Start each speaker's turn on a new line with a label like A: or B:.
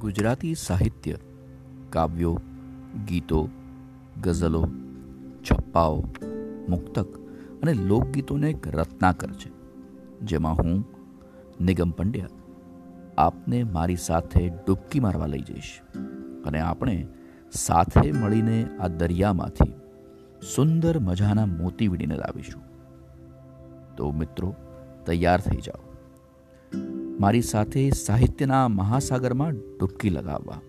A: ગુજરાતી સાહિત્ય, કાવ્યો, ગીતો, ગઝલો, છપ્પાઓ, મુક્તક અને લોકગીતોને એક રત્નાકર છે, જેમાં હું, નિગમ પંડ્યા, આપને મારી સાથે ડૂબકી મારવા લઈ જઈશ અને આપણે સાથે મળીને આ દરિયામાંથી સુંદર મજાના મોતી વીણીને લાવીશું. તો મિત્રો, તૈયાર થઈ જાઓ. મારી સાથે સાહિત્યના મહાસાગરમાં ડૂબકી લગાવવા.